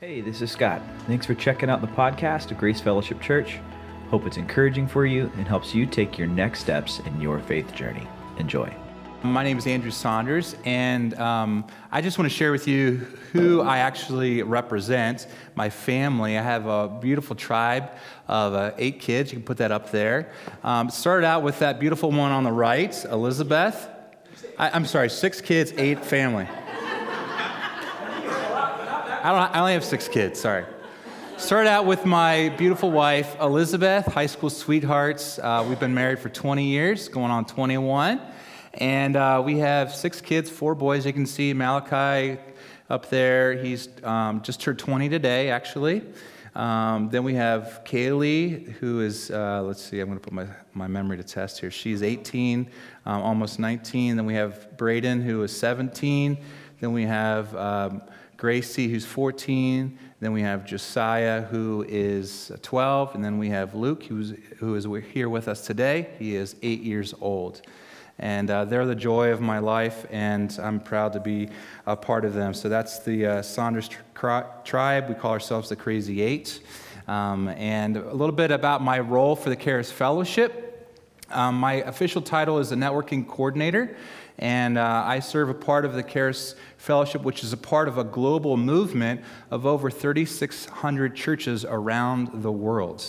Hey, this is Scott. Thanks for checking out the podcast of Grace Fellowship Church. Hope it's encouraging for you and helps you take your next steps in your faith journey. Enjoy. My name is Andrew Saunders, and um, I just want to share with you who I actually represent my family. I have a beautiful tribe of uh, eight kids. You can put that up there. Um, started out with that beautiful one on the right, Elizabeth. I, I'm sorry, six kids, eight family. I, don't, I only have six kids, sorry. Started out with my beautiful wife, Elizabeth, high school sweethearts. Uh, we've been married for 20 years, going on 21. And uh, we have six kids, four boys. You can see Malachi up there. He's um, just turned 20 today, actually. Um, then we have Kaylee, who is, uh, let's see, I'm going to put my, my memory to test here. She's 18, um, almost 19. Then we have Braden, who is 17. Then we have um, Gracie, who's 14. Then we have Josiah, who is 12. And then we have Luke, who's, who is here with us today. He is eight years old. And uh, they're the joy of my life, and I'm proud to be a part of them. So that's the uh, Saunders tri- tribe. We call ourselves the Crazy Eight. Um, and a little bit about my role for the Charis Fellowship. Um, my official title is a networking coordinator, and uh, I serve a part of the Charis Fellowship, which is a part of a global movement of over 3,600 churches around the world.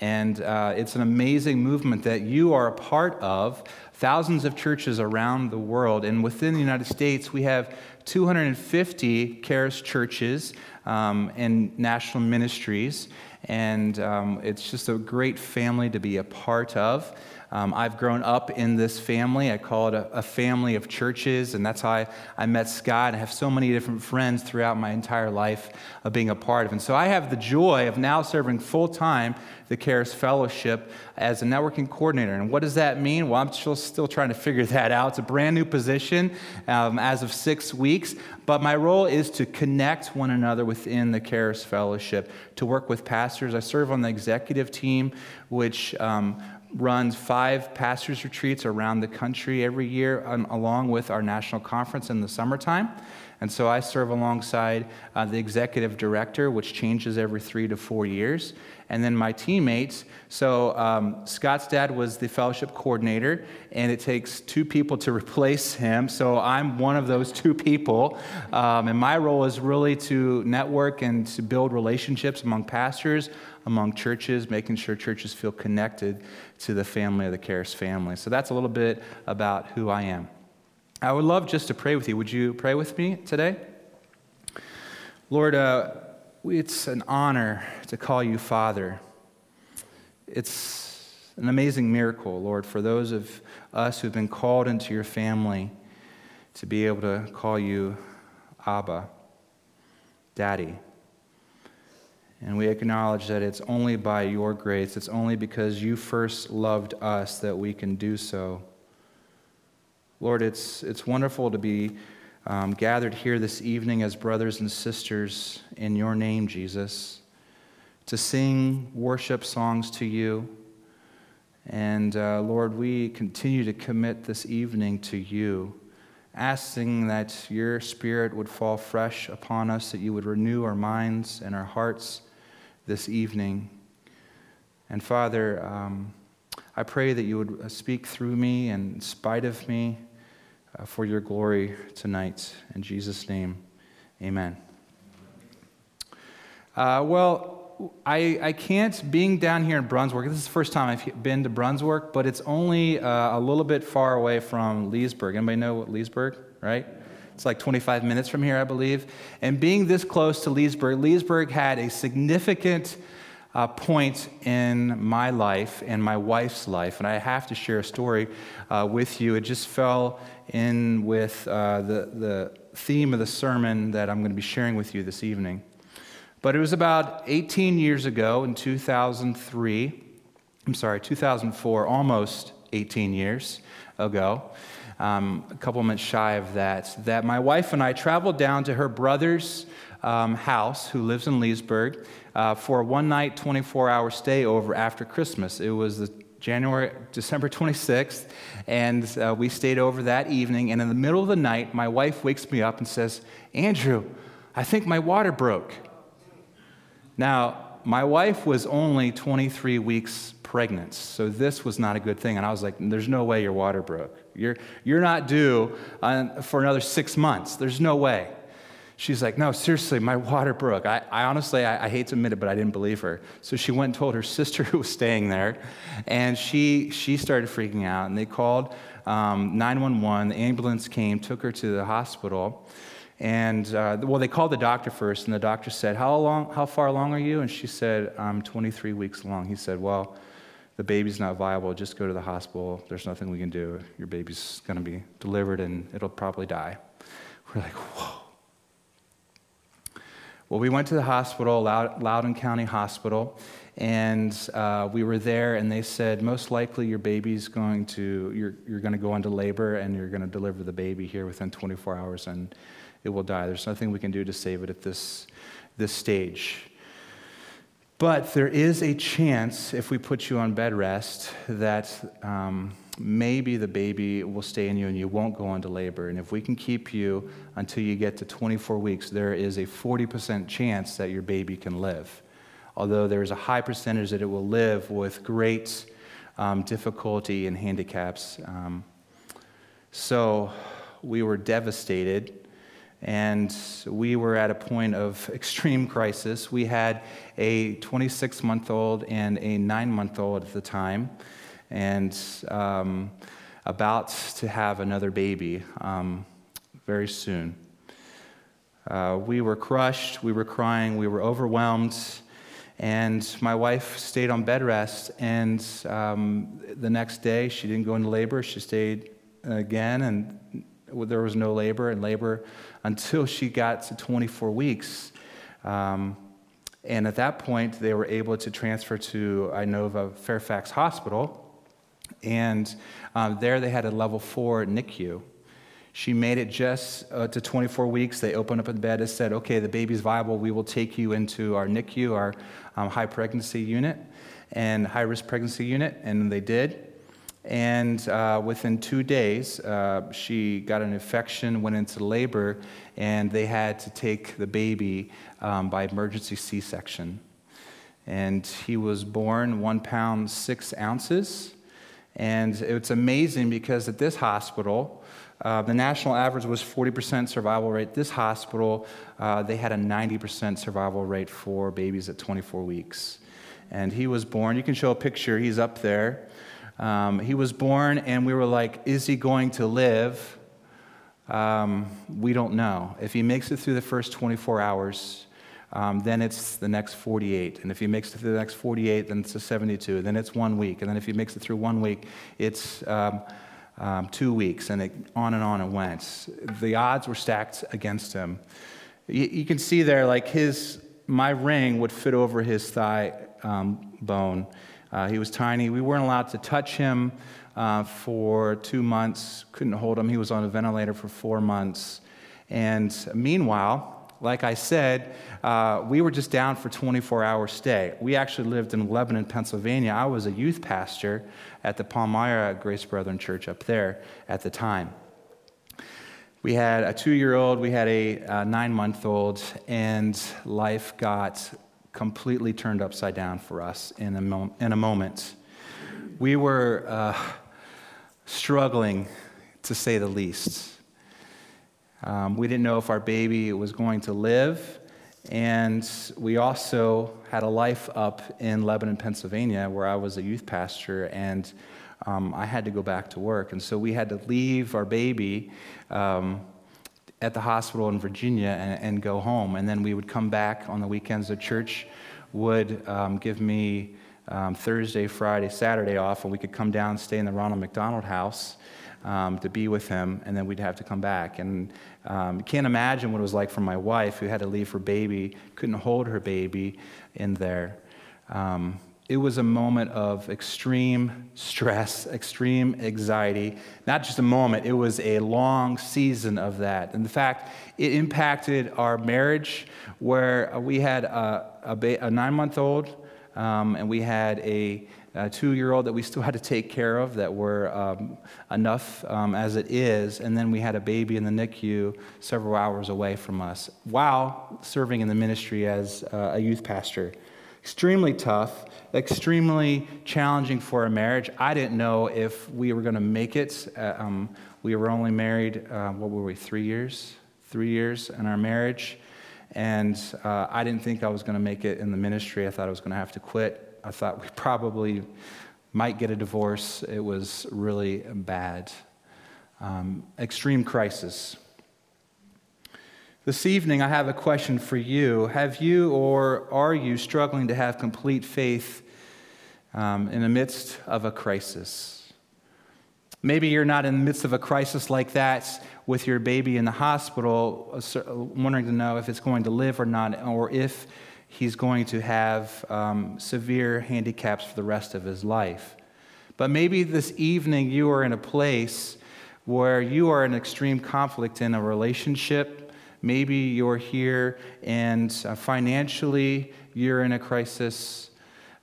And uh, it's an amazing movement that you are a part of. Thousands of churches around the world. And within the United States, we have 250 Charis churches um, and national ministries. And um, it's just a great family to be a part of. Um, I've grown up in this family. I call it a, a, family of churches, and that's how I, I met Scott. I have so many different friends throughout my entire life of being a part of. And so I have the joy of now serving full time the Charis Fellowship as a networking coordinator. And what does that mean? Well, I'm still, still trying to figure that out. It's a brand new position um, as of six weeks, but my role is to connect one another within the Charis Fellowship, to work with pastors. I serve on the executive team, which um, runs five pastors' retreats around the country every year, um, along with our national conference in the summertime. And so I serve alongside uh, the executive director, which changes every three to four years, and then my teammates. So um, Scott's dad was the fellowship coordinator, and it takes two people to replace him. So I'm one of those two people. Um, and my role is really to network and to build relationships among pastors, among churches, making sure churches feel connected to the family of the Charis family. So that's a little bit about who I am. I would love just to pray with you. Would you pray with me today? Lord, uh, it's an honor to call you Father. It's an amazing miracle, Lord, for those of us who've been called into your family to be able to call you Abba, Daddy. And we acknowledge that it's only by your grace, it's only because you first loved us that we can do so. Lord, it's, it's wonderful to be um, gathered here this evening as brothers and sisters in your name, Jesus, to sing worship songs to you. And uh, Lord, we continue to commit this evening to you, asking that your spirit would fall fresh upon us, that you would renew our minds and our hearts this evening. And Father, um, I pray that you would uh, speak through me and in spite of me uh, for your glory tonight. In Jesus' name, amen. Uh, well, I, I can't, being down here in Brunswick, this is the first time I've been to Brunswick, but it's only uh, a little bit far away from Leesburg. Anybody know what Leesburg, right? It's like 25 minutes from here, I believe. And being this close to Leesburg, Leesburg had a significant uh, point in my life and my wife's life. And I have to share a story uh, with you. It just fell in with uh, the, the theme of the sermon that I'm going to be sharing with you this evening. But it was about 18 years ago in 2003, I'm sorry, 2004, almost 18 years ago um, a couple months shy of that, that my wife and I traveled down to her brother's um, house, who lives in Leesburg, uh, for a one night, 24 hour stay over after Christmas. It was the January, December 26th, and uh, we stayed over that evening. And in the middle of the night, my wife wakes me up and says, Andrew, I think my water broke. Now, my wife was only 23 weeks pregnant, so this was not a good thing. And I was like, there's no way your water broke. You're, you're not due on, for another six months. There's no way. She's like, no, seriously, my water broke. I, I honestly, I, I, hate to admit it, but I didn't believe her. So she went and told her sister who was staying there, and she, she started freaking out. And they called um, 911. The ambulance came, took her to the hospital. And, uh, well, they called the doctor first, and the doctor said, how, long, how far along are you? And she said, I'm 23 weeks along. He said, well, the baby's not viable. Just go to the hospital. There's nothing we can do. Your baby's going to be delivered, and it'll probably die. We're like, whoa. Well, we went to the hospital, Loudoun County Hospital, and uh, we were there, and they said, most likely your baby's going to, you're, you're going to go into labor, and you're going to deliver the baby here within 24 hours, and it will die. There's nothing we can do to save it at this, this stage. But there is a chance, if we put you on bed rest, that um, maybe the baby will stay in you and you won't go into labor. And if we can keep you until you get to 24 weeks, there is a 40% chance that your baby can live. Although there is a high percentage that it will live with great um, difficulty and handicaps. Um, so we were devastated and we were at a point of extreme crisis. We had a 26 month old and a nine month old at the time and um, about to have another baby um, very soon. Uh, we were crushed, we were crying, we were overwhelmed, and my wife stayed on bed rest. And um, the next day, she didn't go into labor, she stayed again, and there was no labor and labor until she got to 24 weeks. Um, and at that point, they were able to transfer to Inova Fairfax Hospital, and um, there they had a level four NICU. She made it just uh, to 24 weeks. They opened up the bed and said, okay, the baby's viable. We will take you into our NICU, our um, high pregnancy unit, and high risk pregnancy unit. And they did. And uh, within two days, uh, she got an infection, went into labor, and they had to take the baby um, by emergency C section. And he was born one pound, six ounces. And it's amazing because at this hospital, uh, the national average was 40% survival rate. This hospital, uh, they had a 90% survival rate for babies at 24 weeks. And he was born, you can show a picture, he's up there. Um, he was born, and we were like, is he going to live? Um, we don't know. If he makes it through the first 24 hours, um, then it's the next 48. And if he makes it through the next 48, then it's a 72. Then it's one week. And then if he makes it through one week, it's um, um, two weeks. And it, on and on it went. The odds were stacked against him. You, you can see there, like his, my ring would fit over his thigh um, bone. Uh, he was tiny. We weren't allowed to touch him uh, for two months, couldn't hold him. He was on a ventilator for four months. And meanwhile, like I said, uh, we were just down for 24 hour stay. We actually lived in Lebanon, Pennsylvania. I was a youth pastor at the Palmyra Grace Brethren Church up there at the time. We had a two year old, we had a, a nine month old, and life got completely turned upside down for us in a, mo- in a moment. We were uh, struggling, to say the least. Um, we didn't know if our baby was going to live. And we also had a life up in Lebanon, Pennsylvania, where I was a youth pastor, and um, I had to go back to work. And so we had to leave our baby um, at the hospital in Virginia and, and, go home. And then we would come back on the weekends. The church would um, give me um, Thursday, Friday, Saturday off, and we could come down and stay in the Ronald McDonald House um, to be with him, and then we'd have to come back. And um, can't imagine what it was like for my wife who had to leave her baby, couldn't hold her baby in there. Um, it was a moment of extreme stress, extreme anxiety. Not just a moment, it was a long season of that. In fact, it impacted our marriage where we had a, a, ba- a nine month old um, and we had a a two year old that we still had to take care of that were um, enough um, as it is. And then we had a baby in the NICU several hours away from us while serving in the ministry as uh, a youth pastor. Extremely tough, extremely challenging for a marriage. I didn't know if we were going to make it. Uh, um, we were only married, uh, what were we, three years? Three years in our marriage. And uh, I didn't think I was going to make it in the ministry. I thought I was going to have to quit I thought we probably might get a divorce. It was really bad. Um, extreme crisis. This evening, I have a question for you. Have you or are you struggling to have complete faith um, in the midst of a crisis? Maybe you're not in the midst of a crisis like that with your baby in the hospital, uh, wondering to know if it's going to live or not, or if he's going to have um, severe handicaps for the rest of his life. But maybe this evening you are in a place where you are in extreme conflict in a relationship. Maybe you're here and uh, financially you're in a crisis.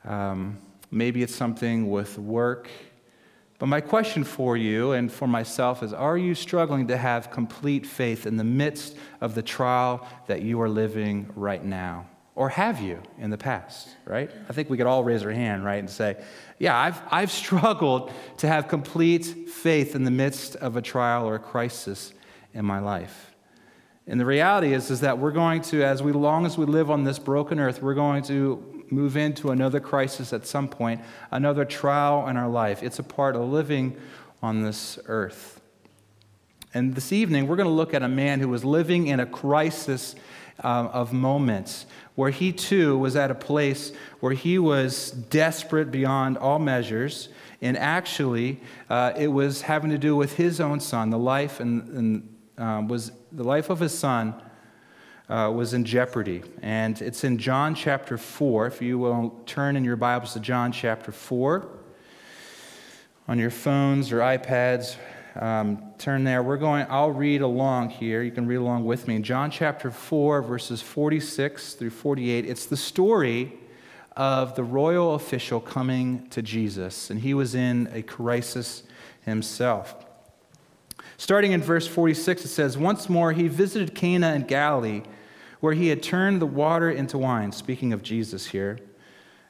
Um, maybe it's something with work. But my question for you and for myself is Are you struggling to have complete faith in the midst of the trial that you are living right now? Or have you in the past, right? I think we could all raise our hand, right, and say, Yeah, I've, I've struggled to have complete faith in the midst of a trial or a crisis in my life. And the reality is, is that we're going to, as we, long as we live on this broken earth, we're going to move into another crisis at some point, another trial in our life. It's a part of living on this earth. And this evening, we're going to look at a man who was living in a crisis uh, of moments where he too was at a place where he was desperate beyond all measures. And actually, uh, it was having to do with his own son. The life and, and uh, was the life of his son uh, was in jeopardy. And it's in John chapter 4. If you will turn in your Bibles to John chapter 4 on your phones or iPads, um, turn there. We're going, I'll read along here. You can read along with me. John chapter 4, verses 46 through 48, it's the story of the royal official coming to Jesus, and he was in a crisis himself. Starting in verse 46, it says, Once more he visited Cana in Galilee, where he had turned the water into wine, speaking of Jesus here.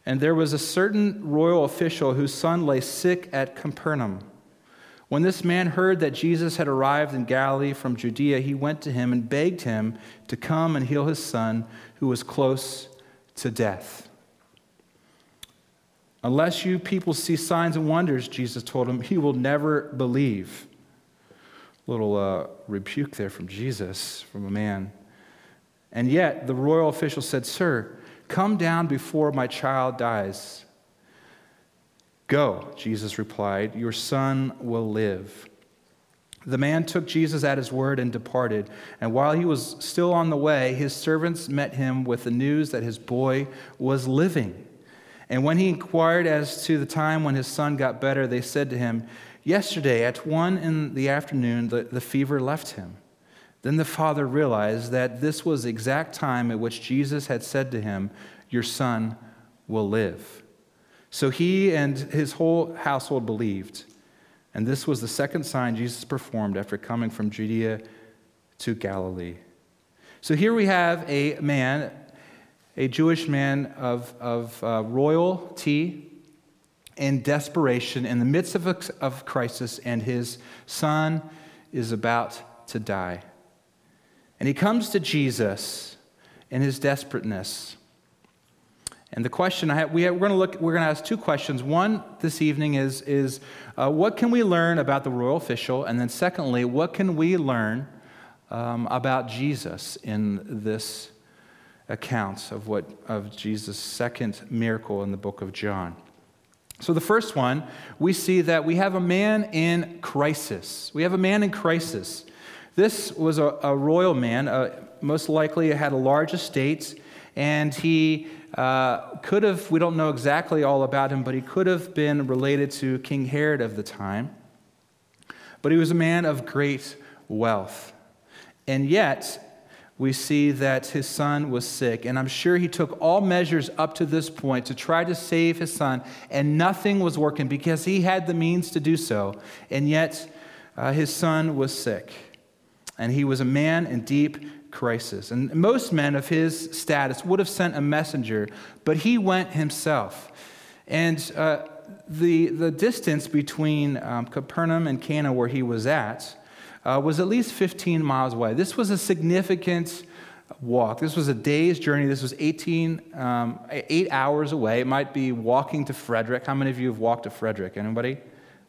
And there was a certain royal official whose son lay sick at Capernaum. When this man heard that Jesus had arrived in Galilee from Judea, he went to him and begged him to come and heal his son, who was close to death. Unless you people see signs and wonders, Jesus told him, he will never believe. Little uh, rebuke there from Jesus, from a man. And yet, the royal official said, Sir, come down before my child dies. Go, Jesus replied, your son will live. The man took Jesus at his word and departed. And while he was still on the way, his servants met him with the news that his boy was living. And when he inquired as to the time when his son got better, they said to him, Yesterday at one in the afternoon, the, the fever left him. Then the father realized that this was the exact time at which Jesus had said to him, Your son will live. So he and his whole household believed. And this was the second sign Jesus performed after coming from Judea to Galilee. So here we have a man, a Jewish man of, of uh, royalty in desperation in the midst of a of crisis, and his son is about to die. And he comes to Jesus in his desperateness. And the question I have, we are going to look, we're going to ask two questions. One this evening is, is uh, what can we learn about the royal official? And then secondly, what can we learn um, about Jesus in this account of what of Jesus' second miracle in the book of John? So the first one, we see that we have a man in crisis. We have a man in crisis. This was a, a royal man, uh, most likely had a large estate, and he uh, could have, we don't know exactly all about him, but he could have been related to King Herod of the time. But he was a man of great wealth. And yet, we see that his son was sick. And I'm sure he took all measures up to this point to try to save his son, and nothing was working because he had the means to do so. And yet, uh, his son was sick. And he was a man in deep crisis. And most men of his status would have sent a messenger, but he went himself. And uh, the, the distance between um, Capernaum and Cana, where he was at, uh, was at least 15 miles away. This was a significant walk. This was a day's journey. This was 18, um, eight hours away. It might be walking to Frederick. How many of you have walked to Frederick? Anybody?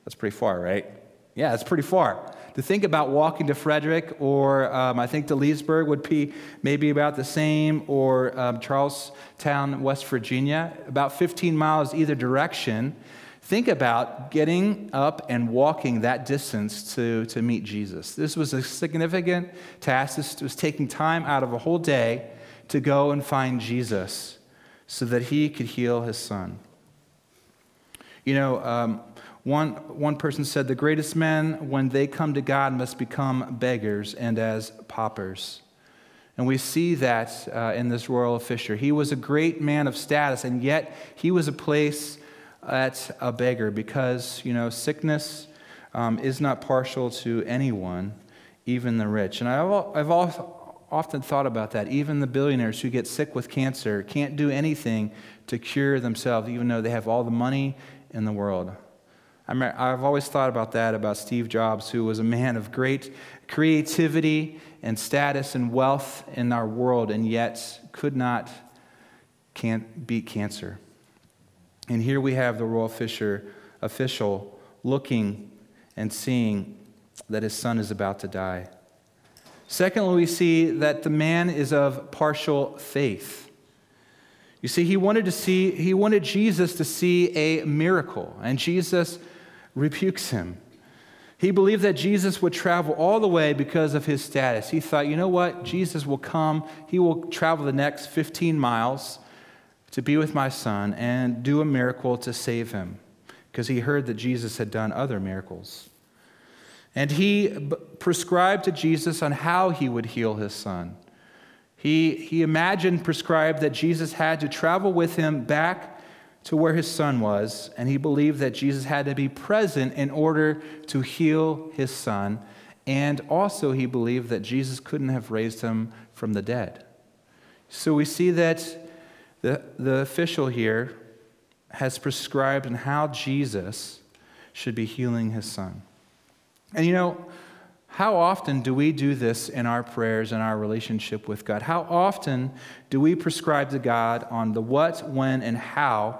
That's pretty far, right? Yeah, it's pretty far. To think about walking to Frederick, or um, I think to Leesburg would be maybe about the same, or um, Charles Town, West Virginia, about 15 miles either direction. Think about getting up and walking that distance to, to meet Jesus. This was a significant task. This was taking time out of a whole day to go and find Jesus so that he could heal his son. You know, um, one, one person said, The greatest men, when they come to God, must become beggars and as paupers. And we see that uh, in this royal Fisher. He was a great man of status, and yet he was a place at a beggar because, you know, sickness um, is not partial to anyone, even the rich. And I've, I've often thought about that. Even the billionaires who get sick with cancer can't do anything to cure themselves, even though they have all the money in the world. I've always thought about that about Steve Jobs, who was a man of great creativity and status and wealth in our world, and yet could not can't beat cancer. And here we have the royal fisher official looking and seeing that his son is about to die. Secondly, we see that the man is of partial faith. You see, he wanted to see, he wanted Jesus to see a miracle, and Jesus rebukes him. He believed that Jesus would travel all the way because of his status. He thought, you know what? Jesus will come, he will travel the next 15 miles to be with my son and do a miracle to save him because he heard that Jesus had done other miracles. And he b- prescribed to Jesus on how he would heal his son. He, he imagined, prescribed that Jesus had to travel with him back to where his son was, and he believed that Jesus had to be present in order to heal his son. And also, he believed that Jesus couldn't have raised him from the dead. So we see that the, the official here has prescribed on how Jesus should be healing his son. And you know, how often do we do this in our prayers and our relationship with God? How often do we prescribe to God on the what, when, and how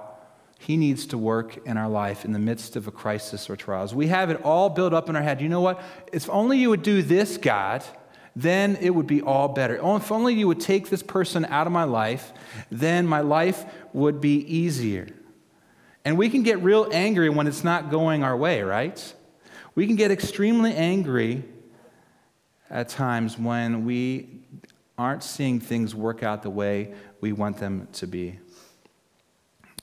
He needs to work in our life in the midst of a crisis or trials? We have it all built up in our head. You know what? If only you would do this, God, then it would be all better. Oh, if only you would take this person out of my life, then my life would be easier. And we can get real angry when it's not going our way, right? We can get extremely angry at times when we aren't seeing things work out the way we want them to be.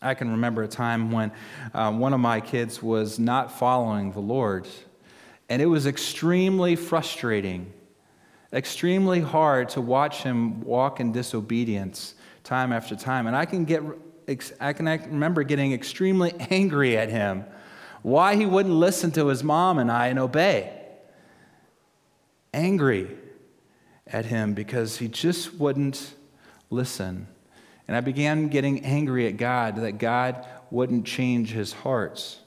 I can remember a time when um, one of my kids was not following the Lord, and it was extremely frustrating extremely hard to watch him walk in disobedience time after time. And I can get I can remember getting extremely angry at him why he wouldn't listen to his mom and I and obey. Angry at him because he just wouldn't listen. And I began getting angry at God that God wouldn't change his hearts.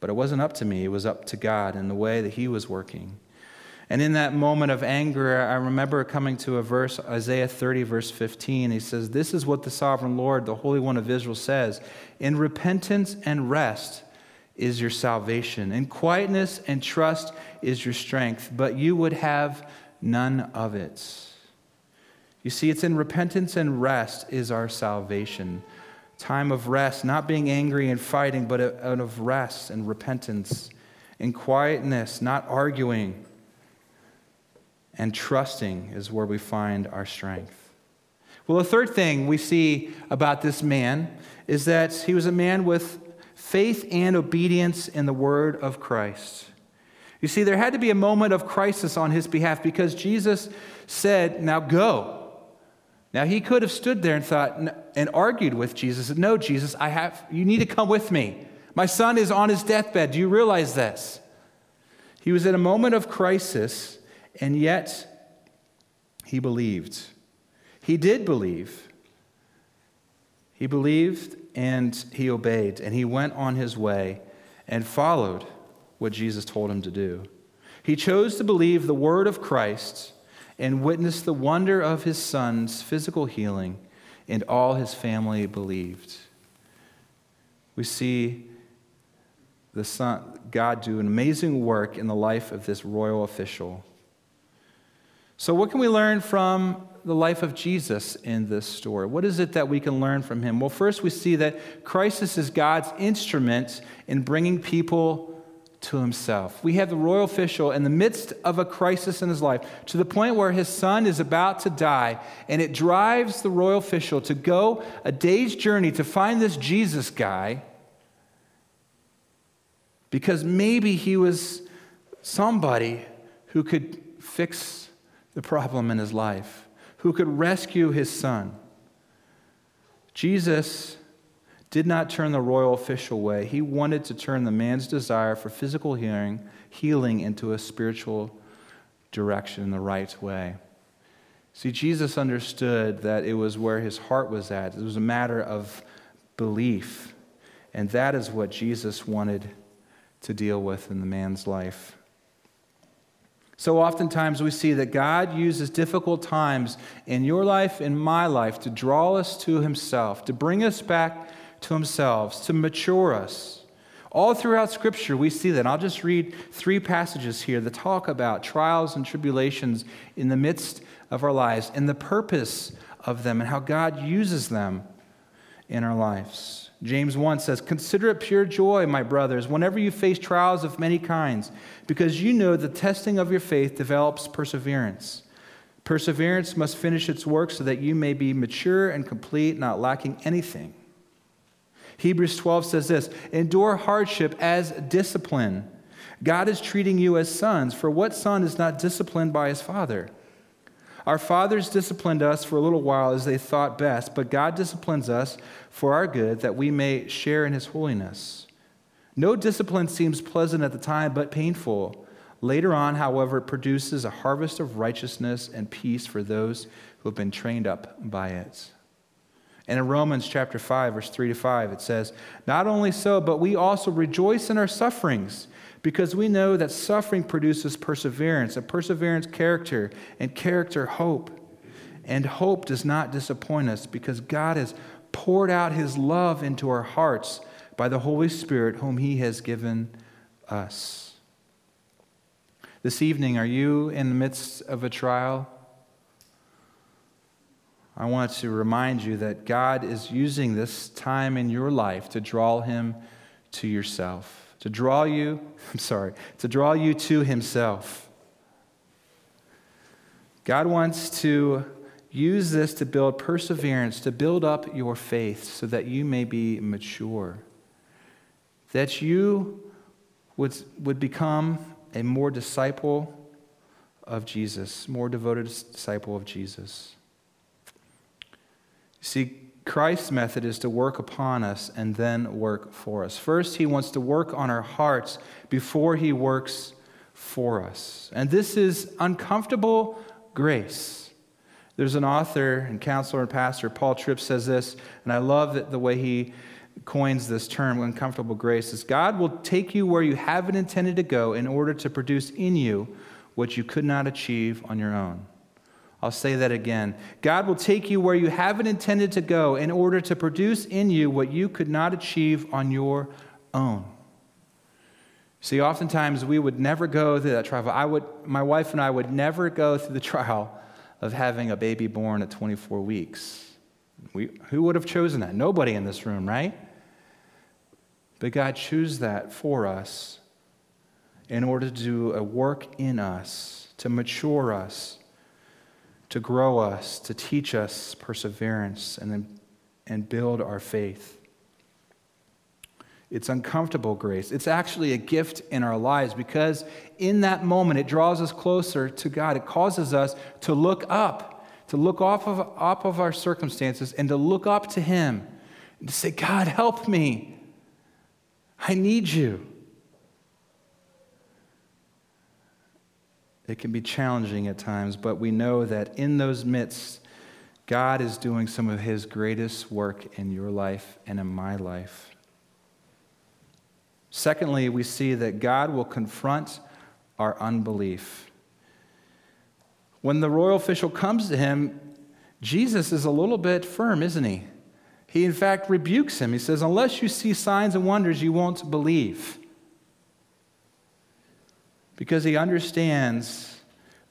But it wasn't up to me, it was up to God and the way that he was working. And in that moment of anger, I remember coming to a verse, Isaiah 30, verse 15. He says, This is what the sovereign Lord, the Holy One of Israel, says In repentance and rest is your salvation, in quietness and trust is your strength, but you would have none of it. You see, it's in repentance and rest is our salvation. Time of rest, not being angry and fighting, but out of rest and repentance. In quietness, not arguing and trusting is where we find our strength. Well, the third thing we see about this man is that he was a man with faith and obedience in the word of Christ. You see, there had to be a moment of crisis on his behalf because Jesus said, Now go. Now he could have stood there and thought and argued with Jesus. No, Jesus, I have you need to come with me. My son is on his deathbed. Do you realize this? He was in a moment of crisis, and yet he believed. He did believe. He believed and he obeyed, and he went on his way and followed what Jesus told him to do. He chose to believe the word of Christ and witness the wonder of his son's physical healing, and all his family believed. We see the son, God do an amazing work in the life of this royal official. So, what can we learn from the life of Jesus in this story? What is it that we can learn from him? Well, first, we see that crisis is God's instrument in bringing people to himself. We have the royal official in the midst of a crisis in his life to the point where his son is about to die, and it drives the royal official to go a day's journey to find this Jesus guy because maybe he was somebody who could fix the problem in his life, who could rescue his son. Jesus did not turn the royal official away. He wanted to turn the man's desire for physical healing, healing into a spiritual direction in the right way. See, Jesus understood that it was where his heart was at. It was a matter of belief. And that is what Jesus wanted to deal with in the man's life. So oftentimes we see that God uses difficult times in your life, in my life, to draw us to himself, to bring us back to Himself, to mature us. All throughout Scripture, we see that. I'll just read three passages here that talk about trials and tribulations in the midst of our lives and the purpose of them and how God uses them in our lives. James 1 says, Consider it pure joy, my brothers, whenever you face trials of many kinds, because you know the testing of your faith develops perseverance. Perseverance must finish its work so that you may be mature and complete, not lacking anything. Hebrews 12 says this Endure hardship as discipline. God is treating you as sons, for what son is not disciplined by his father? Our fathers disciplined us for a little while as they thought best, but God disciplines us for our good, that we may share in his holiness. No discipline seems pleasant at the time, but painful. Later on, however, it produces a harvest of righteousness and peace for those who have been trained up by it. And in Romans chapter 5, verse 3 to 5, it says, Not only so, but we also rejoice in our sufferings, because we know that suffering produces perseverance, and perseverance, character, and character, hope. And hope does not disappoint us, because God has poured out his love into our hearts by the Holy Spirit, whom he has given us. This evening, are you in the midst of a trial? I want to remind you that God is using this time in your life to draw him to yourself, to draw you, I'm sorry, to draw you to himself. God wants to use this to build perseverance, to build up your faith so that you may be mature, that you would, would become a more disciple of Jesus, more devoted disciple of Jesus. See, Christ's method is to work upon us and then work for us. First, he wants to work on our hearts before he works for us. And this is uncomfortable grace. There's an author and counselor and pastor, Paul Tripp, says this, and I love the way he coins this term, uncomfortable grace, is God will take you where you haven't intended to go in order to produce in you what you could not achieve on your own. I'll say that again. God will take you where you haven't intended to go in order to produce in you what you could not achieve on your own. See, oftentimes we would never go through that trial. I would, my wife and I would never go through the trial of having a baby born at 24 weeks. We, who would have chosen that? Nobody in this room, right? But God chose that for us in order to do a work in us, to mature us to grow us, to teach us perseverance, and, and build our faith. It's uncomfortable grace. It's actually a gift in our lives because in that moment it draws us closer to God. It causes us to look up, to look off of, up of our circumstances and to look up to Him and to say, God, help me. I need you. It can be challenging at times, but we know that in those midst, God is doing some of His greatest work in your life and in my life. Secondly, we see that God will confront our unbelief. When the royal official comes to him, Jesus is a little bit firm, isn't he? He, in fact, rebukes him. He says, Unless you see signs and wonders, you won't believe. Because he understands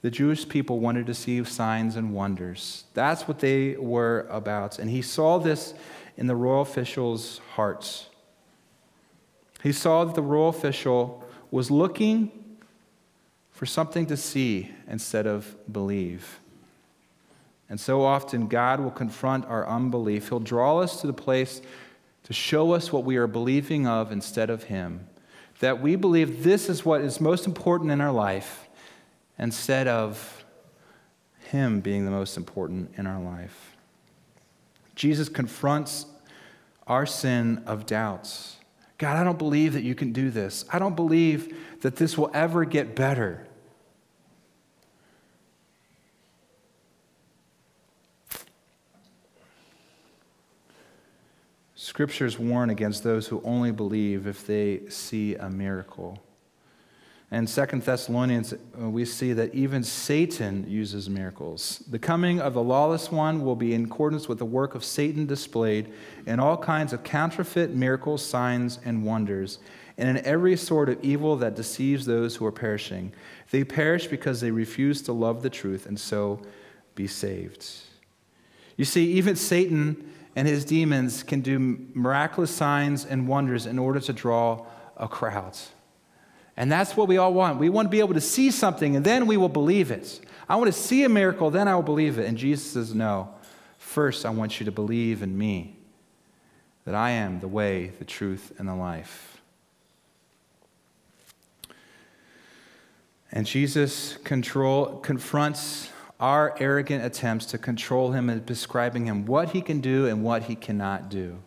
the Jewish people wanted to see signs and wonders. That's what they were about. And he saw this in the royal official's hearts. He saw that the royal official was looking for something to see instead of believe. And so often, God will confront our unbelief. He'll draw us to the place to show us what we are believing of instead of Him. That we believe this is what is most important in our life instead of Him being the most important in our life. Jesus confronts our sin of doubts. God, I don't believe that you can do this. I don't believe that this will ever get better. Scriptures warn against those who only believe if they see a miracle. And Second Thessalonians, uh, we see that even Satan uses miracles. The coming of the lawless one will be in accordance with the work of Satan displayed in all kinds of counterfeit miracles, signs, and wonders, and in every sort of evil that deceives those who are perishing. They perish because they refuse to love the truth and so be saved. You see, even Satan and his demons can do miraculous signs and wonders in order to draw a crowd. And that's what we all want. We want to be able to see something and then we will believe it. I want to see a miracle, then I will believe it. And Jesus says, No. First, I want you to believe in me, that I am the way, the truth, and the life. And Jesus control, confronts our arrogant attempts to control him and prescribing him what he can do and what he cannot do.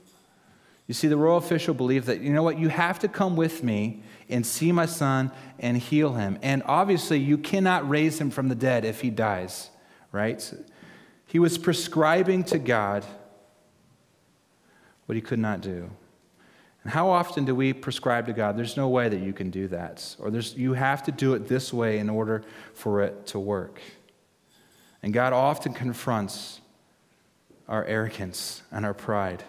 You see, the royal official believed that, you know what, you have to come with me and see my son and heal him. And obviously, you cannot raise him from the dead if he dies, right? He was prescribing to God what he could not do. And how often do we prescribe to God, there's no way that you can do that? Or there's, you have to do it this way in order for it to work. And God often confronts our arrogance and our pride.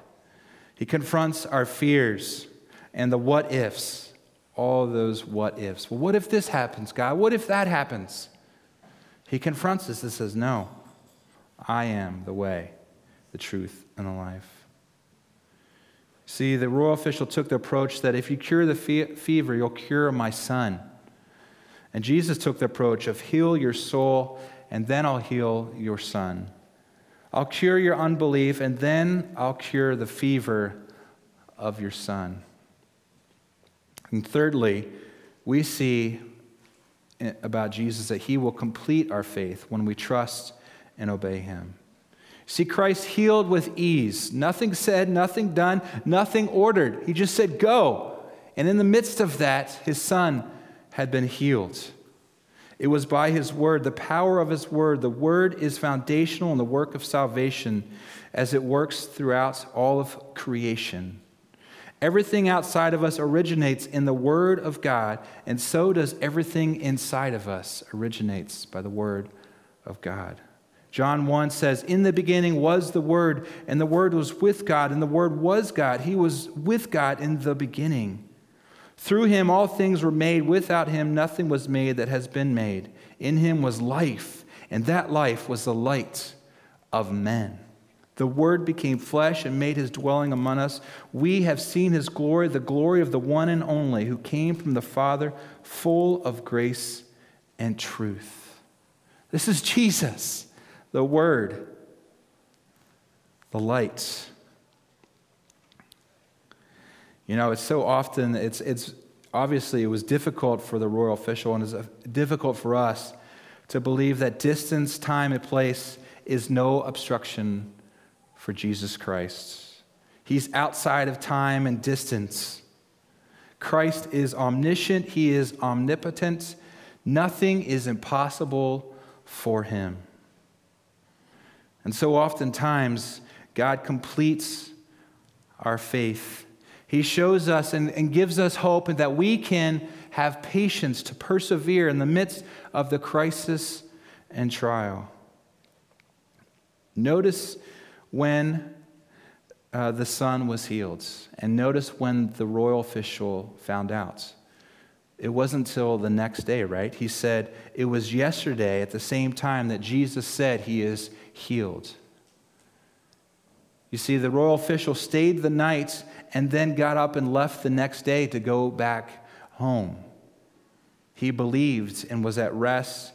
He confronts our fears and the what ifs all those what ifs. Well, what if this happens, God? What if that happens? He confronts us and says, No, I am the way, the truth, and the life. See, the royal official took the approach that if you cure the fe- fever, you'll cure my son. And Jesus took the approach of heal your soul, and then I'll heal your son. I'll cure your unbelief, and then I'll cure the fever of your son. And thirdly, we see about Jesus that he will complete our faith when we trust and obey him. See, Christ healed with ease. Nothing said, nothing done, nothing ordered. He just said, Go. And in the midst of that, his son had been healed. It was by his word, the power of his word. The word is foundational in the work of salvation as it works throughout all of creation. Everything outside of us originates in the Word of God, and so does everything inside of us originates by the Word of God. John 1 says, In the beginning was the Word, and the Word was with God, and the Word was God. He was with God in the beginning. Through him all things were made. Without him nothing was made that has been made. In him was life, and that life was the light of men. The Word became flesh and made his dwelling among us. We have seen his glory, the glory of the one and only who came from the Father, full of grace and truth. This is Jesus, the Word, the light. You know, it's so often, it's, it's obviously, it was difficult for the royal official and it's uh, difficult for us to believe that distance, time, and place is no obstruction for Jesus Christ. He's outside of time and distance. Christ is omniscient, He is omnipotent. Nothing is impossible for Him. And so oftentimes, God completes our faith. He shows us and, and gives us hope that we can have patience to persevere in the midst of the crisis and trial. Notice when uh, the son was healed, and notice when the royal official found out. It wasn't until the next day, right? He said, It was yesterday at the same time that Jesus said he is healed. You see, the royal official stayed the night and then got up and left the next day to go back home. He believed and was at rest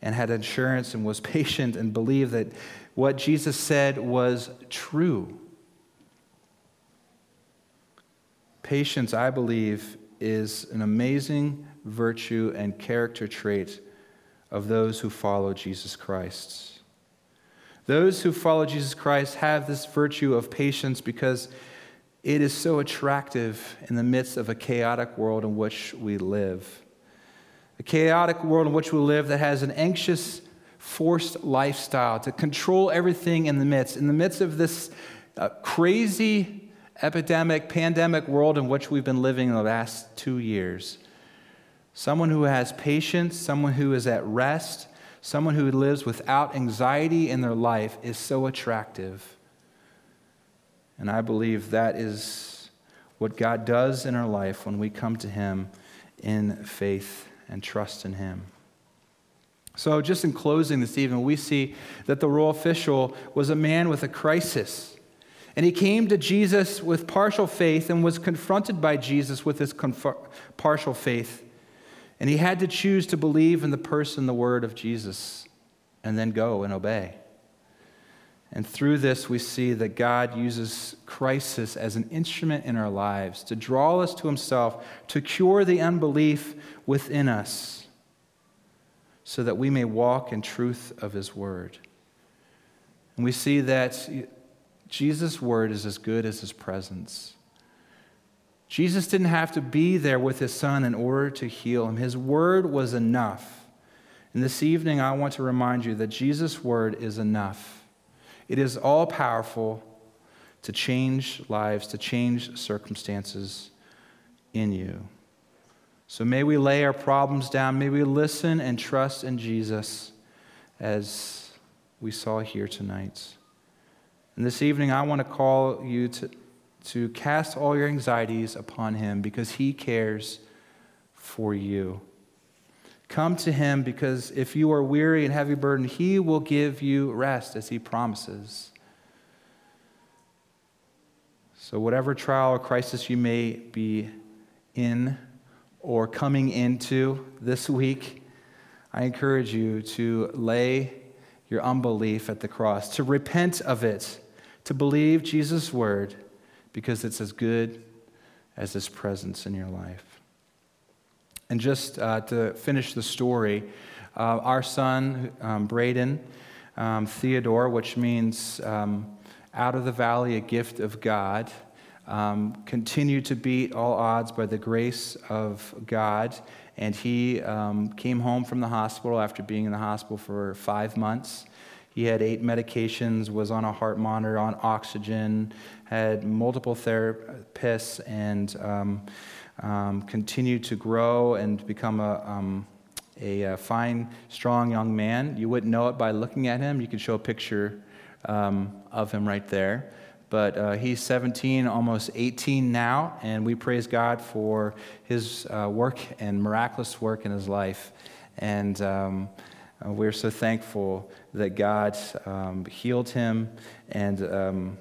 and had insurance and was patient and believed that what Jesus said was true. Patience, I believe, is an amazing virtue and character trait of those who follow Jesus Christ. Those who follow Jesus Christ have this virtue of patience because it is so attractive in the midst of a chaotic world in which we live. A chaotic world in which we live that has an anxious, forced lifestyle to control everything in the midst. In the midst of this uh, crazy epidemic, pandemic world in which we've been living in the last two years, someone who has patience, someone who is at rest, someone who lives without anxiety in their life is so attractive. And I believe that is what God does in our life when we come to Him in faith and trust in Him. So, just in closing this evening, we see that the royal official was a man with a crisis. And he came to Jesus with partial faith and was confronted by Jesus with his conf- partial faith. And he had to choose to believe in the person, the word of Jesus, and then go and obey. And through this, we see that God uses crisis as an instrument in our lives to draw us to himself, to cure the unbelief within us, so that we may walk in truth of his word. And we see that Jesus' word is as good as his presence. Jesus didn't have to be there with his son in order to heal him, his word was enough. And this evening, I want to remind you that Jesus' word is enough. It is all powerful to change lives, to change circumstances in you. So may we lay our problems down. May we listen and trust in Jesus as we saw here tonight. And this evening, I want to call you to to cast all your anxieties upon him because he cares for you. Come to him because if you are weary and heavy burdened, he will give you rest as he promises. So, whatever trial or crisis you may be in or coming into this week, I encourage you to lay your unbelief at the cross, to repent of it, to believe Jesus' word because it's as good as His presence in your life. And just uh, to finish the story, uh, our son, um, Braden um, Theodore, which means um, out of the valley, a gift of God, um, continued to beat all odds by the grace of God. And he um, came home from the hospital after being in the hospital for five months. He had eight medications, was on a heart monitor, on oxygen, had multiple therapists, and um, um, continued to grow and become a, um, a, a, fine, strong young man. You wouldn't know it by looking at him. You could show a picture um, of him right there. But uh, he's 17, almost 18 now, and we praise God for his uh, work and miraculous work in his life. And um, uh, we're so thankful that God um, healed him and um,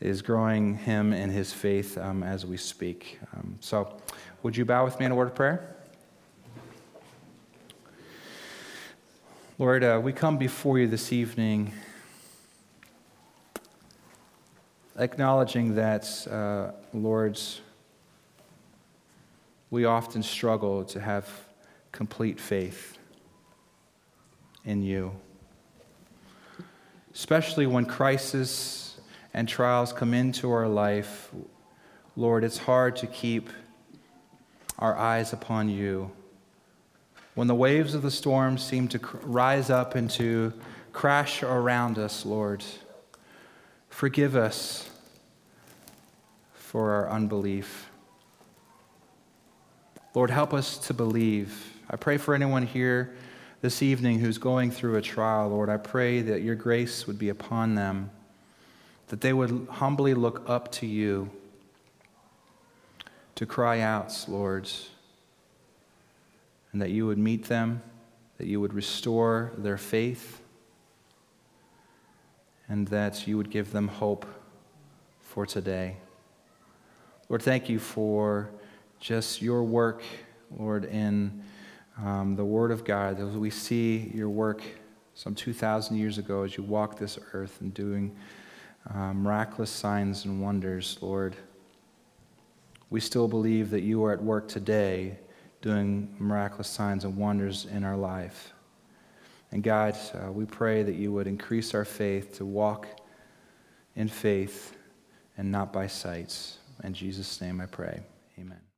is growing him in his faith um, as we speak. Um, so, would you bow with me in a word of prayer? Lord, uh, we come before you this evening acknowledging that, uh, Lord, we often struggle to have complete faith in you. Especially when crisis and trials come into our life, Lord, it's hard to keep our eyes upon you. When the waves of the storm seem to rise up and to crash around us, Lord, forgive us for our unbelief. Lord, help us to believe. I pray for anyone here this evening who's going through a trial, Lord. I pray that your grace would be upon them, that they would humbly look up to you to cry out, Lord, and that you would meet them, that you would restore their faith, and that you would give them hope for today. Lord, thank you for just your work, Lord, in um, the Word of God. As we see your work some 2,000 years ago as you walked this earth and doing um, miraculous signs and wonders, Lord, we still believe that you are at work today doing miraculous signs and wonders in our life. And God, uh, we pray that you would increase our faith to walk in faith and not by sight. In Jesus' name I pray. Amen.